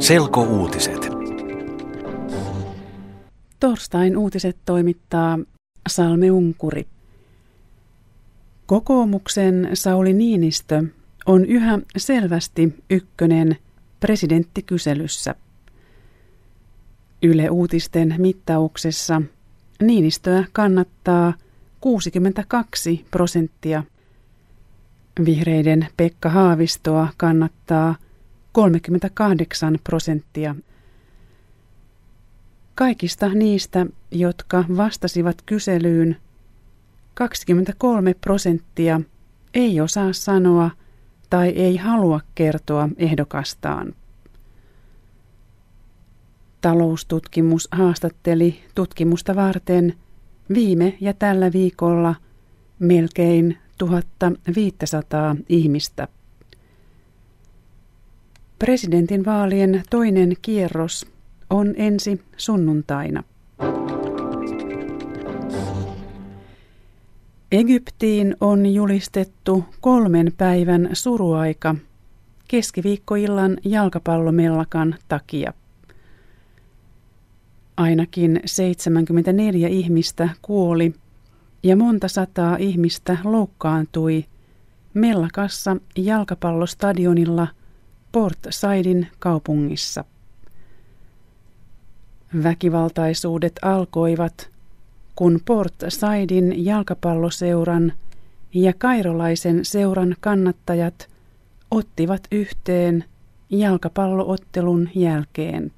Selkouutiset. Torstain uutiset toimittaa Salme Unkuri. Kokoomuksen Sauli Niinistö on yhä selvästi ykkönen presidenttikyselyssä. Yle Uutisten mittauksessa Niinistöä kannattaa 62 prosenttia. Vihreiden Pekka Haavistoa kannattaa 38 prosenttia. Kaikista niistä, jotka vastasivat kyselyyn, 23 prosenttia ei osaa sanoa tai ei halua kertoa ehdokastaan. Taloustutkimus haastatteli tutkimusta varten viime ja tällä viikolla melkein 1500 ihmistä. Presidentin vaalien toinen kierros on ensi sunnuntaina. Egyptiin on julistettu kolmen päivän suruaika keskiviikkoillan jalkapallomellakan takia. Ainakin 74 ihmistä kuoli ja monta sataa ihmistä loukkaantui mellakassa jalkapallostadionilla Port Saidin kaupungissa. Väkivaltaisuudet alkoivat, kun Port Saidin jalkapalloseuran ja kairolaisen seuran kannattajat ottivat yhteen jalkapalloottelun jälkeen.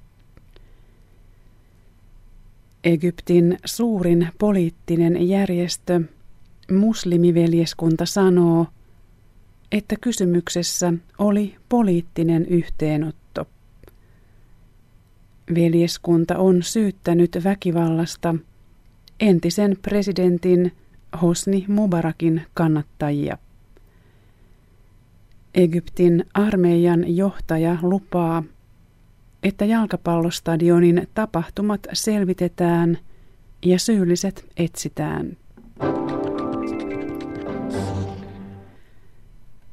Egyptin suurin poliittinen järjestö, muslimiveljeskunta sanoo, että kysymyksessä oli poliittinen yhteenotto. Veljeskunta on syyttänyt väkivallasta entisen presidentin Hosni Mubarakin kannattajia. Egyptin armeijan johtaja lupaa, että jalkapallostadionin tapahtumat selvitetään ja syylliset etsitään.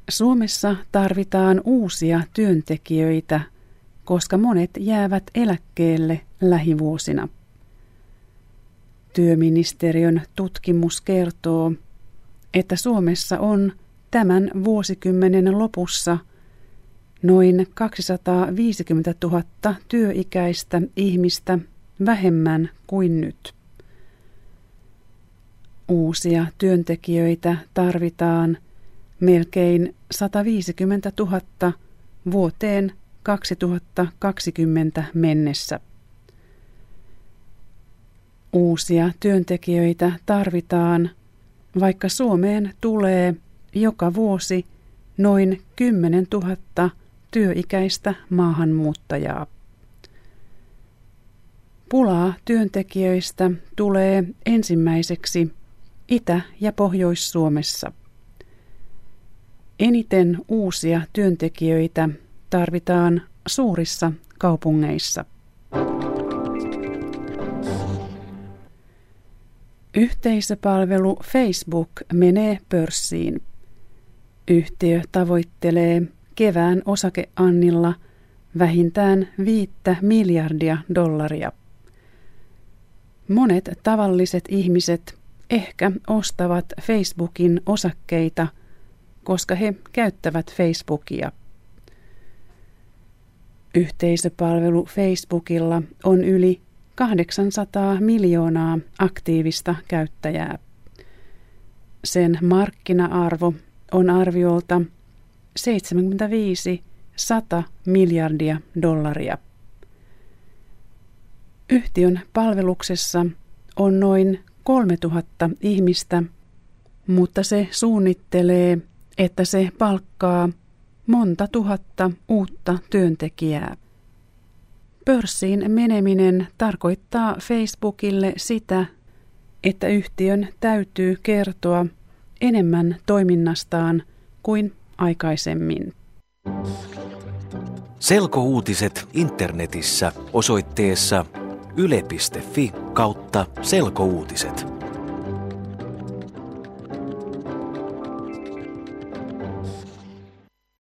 Suomessa tarvitaan uusia työntekijöitä, koska monet jäävät eläkkeelle lähivuosina. Työministeriön tutkimus kertoo, että Suomessa on tämän vuosikymmenen lopussa – noin 250 000 työikäistä ihmistä vähemmän kuin nyt. Uusia työntekijöitä tarvitaan melkein 150 000 vuoteen 2020 mennessä. Uusia työntekijöitä tarvitaan, vaikka Suomeen tulee joka vuosi noin 10 000 työikäistä maahanmuuttajaa. Pulaa työntekijöistä tulee ensimmäiseksi Itä- ja Pohjois-Suomessa. Eniten uusia työntekijöitä tarvitaan suurissa kaupungeissa. Yhteisöpalvelu Facebook menee pörssiin. Yhtiö tavoittelee kevään osakeannilla vähintään viittä miljardia dollaria. Monet tavalliset ihmiset ehkä ostavat Facebookin osakkeita, koska he käyttävät Facebookia. Yhteisöpalvelu Facebookilla on yli 800 miljoonaa aktiivista käyttäjää. Sen markkina-arvo on arviolta 75 100 miljardia dollaria. Yhtiön palveluksessa on noin 3000 ihmistä, mutta se suunnittelee, että se palkkaa monta tuhatta uutta työntekijää. Pörssiin meneminen tarkoittaa Facebookille sitä, että yhtiön täytyy kertoa enemmän toiminnastaan kuin aikaisemmin. Selkouutiset internetissä osoitteessa yle.fi kautta selkouutiset.